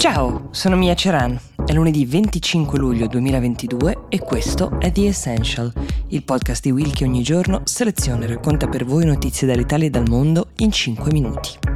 Ciao, sono Mia Ceran. È lunedì 25 luglio 2022 e questo è The Essential, il podcast di Will che ogni giorno seleziona e racconta per voi notizie dall'Italia e dal mondo in 5 minuti.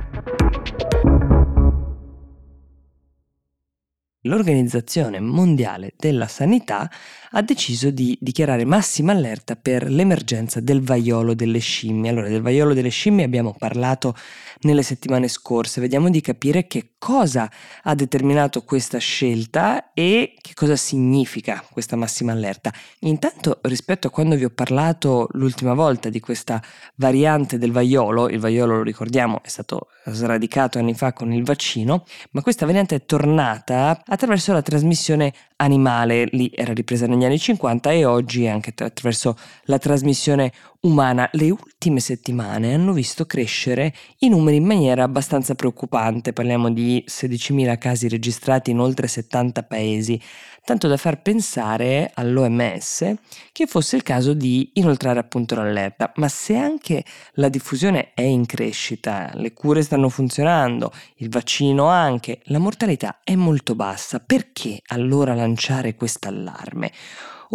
L'Organizzazione Mondiale della Sanità ha deciso di dichiarare massima allerta per l'emergenza del vaiolo delle scimmie. Allora, del vaiolo delle scimmie abbiamo parlato nelle settimane scorse, vediamo di capire che cosa ha determinato questa scelta e che cosa significa questa massima allerta. Intanto, rispetto a quando vi ho parlato l'ultima volta di questa variante del vaiolo, il vaiolo lo ricordiamo è stato sradicato anni fa con il vaccino, ma questa variante è tornata attraverso la trasmissione animale, lì era ripresa negli anni 50 e oggi anche attraverso la trasmissione umana. Le ultime settimane hanno visto crescere i numeri in maniera abbastanza preoccupante, parliamo di 16.000 casi registrati in oltre 70 paesi, tanto da far pensare all'OMS che fosse il caso di inoltrare appunto l'allerta. Ma se anche la diffusione è in crescita, le cure stanno funzionando, il vaccino anche, la mortalità è molto bassa, perché allora lanciare questo allarme?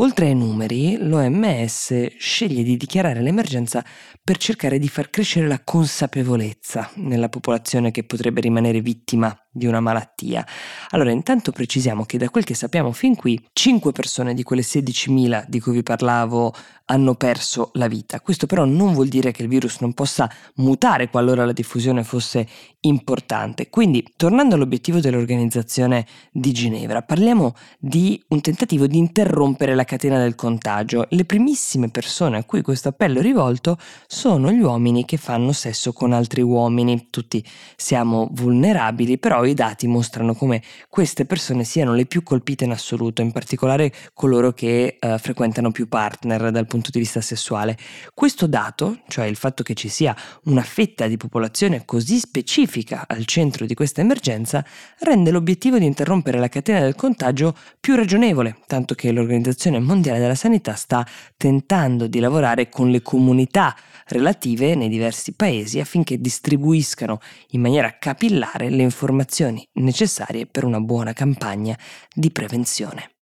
Oltre ai numeri, l'OMS sceglie di dichiarare l'emergenza per cercare di far crescere la consapevolezza nella popolazione che potrebbe rimanere vittima di una malattia. Allora, intanto precisiamo che da quel che sappiamo fin qui, 5 persone di quelle 16.000 di cui vi parlavo hanno perso la vita. Questo però non vuol dire che il virus non possa mutare qualora la diffusione fosse importante. Quindi, tornando all'obiettivo dell'organizzazione di Ginevra, parliamo di un tentativo di interrompere la catena del contagio. Le primissime persone a cui questo appello è rivolto sono gli uomini che fanno sesso con altri uomini. Tutti siamo vulnerabili, però i dati mostrano come queste persone siano le più colpite in assoluto, in particolare coloro che uh, frequentano più partner dal punto di vista sessuale. Questo dato, cioè il fatto che ci sia una fetta di popolazione così specifica al centro di questa emergenza, rende l'obiettivo di interrompere la catena del contagio più ragionevole, tanto che l'Organizzazione Mondiale della Sanità sta tentando di lavorare con le comunità relative nei diversi paesi affinché distribuiscano in maniera capillare le informazioni necessarie per una buona campagna di prevenzione.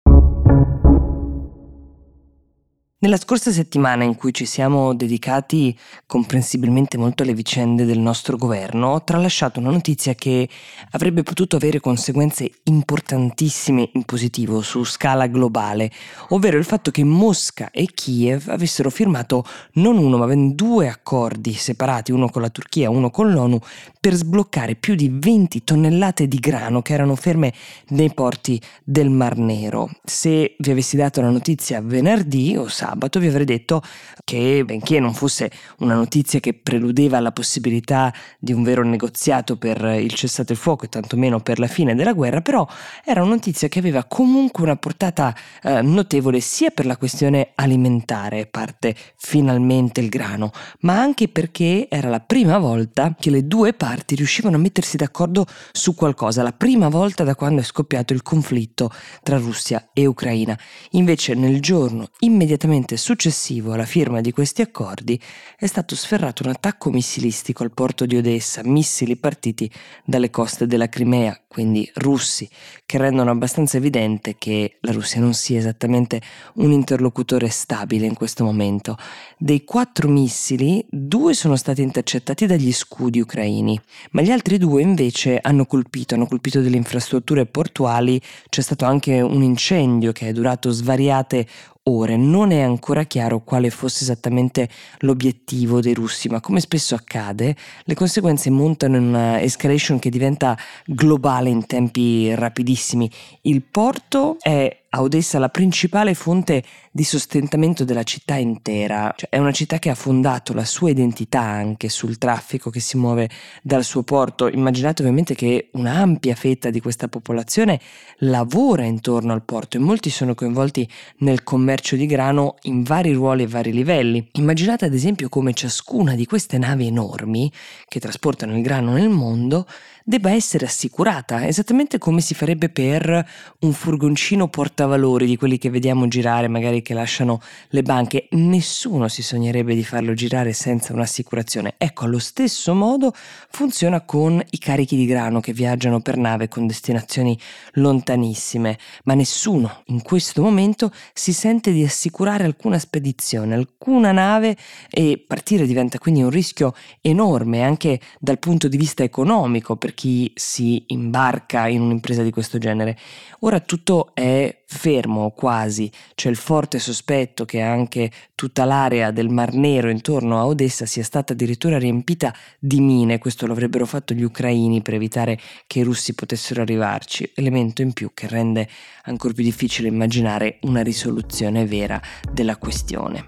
Nella scorsa settimana in cui ci siamo dedicati comprensibilmente molto alle vicende del nostro governo, ho tralasciato una notizia che avrebbe potuto avere conseguenze importantissime in positivo su scala globale, ovvero il fatto che Mosca e Kiev avessero firmato non uno ma ben due accordi separati, uno con la Turchia, uno con l'ONU, per sbloccare più di 20 tonnellate di grano che erano ferme nei porti del Mar Nero. Se vi avessi dato la notizia venerdì o sabato, sabato vi avrei detto che, benché non fosse una notizia che preludeva la possibilità di un vero negoziato per il cessate il fuoco e tantomeno per la fine della guerra, però era una notizia che aveva comunque una portata eh, notevole sia per la questione alimentare, parte finalmente il grano, ma anche perché era la prima volta che le due parti riuscivano a mettersi d'accordo su qualcosa, la prima volta da quando è scoppiato il conflitto tra Russia e Ucraina. Invece nel giorno immediatamente immediatamente successivo alla firma di questi accordi è stato sferrato un attacco missilistico al porto di Odessa, missili partiti dalle coste della Crimea, quindi russi, che rendono abbastanza evidente che la Russia non sia esattamente un interlocutore stabile in questo momento. Dei quattro missili, due sono stati intercettati dagli scudi ucraini, ma gli altri due invece hanno colpito, hanno colpito delle infrastrutture portuali, c'è stato anche un incendio che è durato svariate ore non è ancora chiaro quale fosse esattamente l'obiettivo dei russi, ma come spesso accade, le conseguenze montano in una escalation che diventa globale in tempi rapidissimi. Il porto è a Odessa la principale fonte di sostentamento della città intera, cioè è una città che ha fondato la sua identità anche sul traffico che si muove dal suo porto. Immaginate ovviamente che un'ampia fetta di questa popolazione lavora intorno al porto e molti sono coinvolti nel commercio di grano in vari ruoli e vari livelli. Immaginate ad esempio come ciascuna di queste navi enormi che trasportano il grano nel mondo debba essere assicurata, esattamente come si farebbe per un furgoncino porta portavalori, di quelli che vediamo girare, magari che lasciano le banche. Nessuno si sognerebbe di farlo girare senza un'assicurazione. Ecco, allo stesso modo funziona con i carichi di grano che viaggiano per nave con destinazioni lontanissime, ma nessuno in questo momento si sente di assicurare alcuna spedizione, alcuna nave e partire diventa quindi un rischio enorme anche dal punto di vista economico per chi si imbarca in un'impresa di questo genere. Ora tutto è fermo quasi, c'è il forte sospetto che anche tutta l'area del Mar Nero intorno a Odessa sia stata addirittura riempita di mine, questo lo avrebbero fatto gli ucraini per evitare che i russi potessero arrivarci, elemento in più che rende ancora più difficile immaginare una risoluzione vera della questione.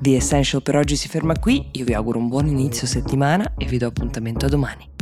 The Essential per oggi si ferma qui, io vi auguro un buon inizio settimana e vi do appuntamento a domani.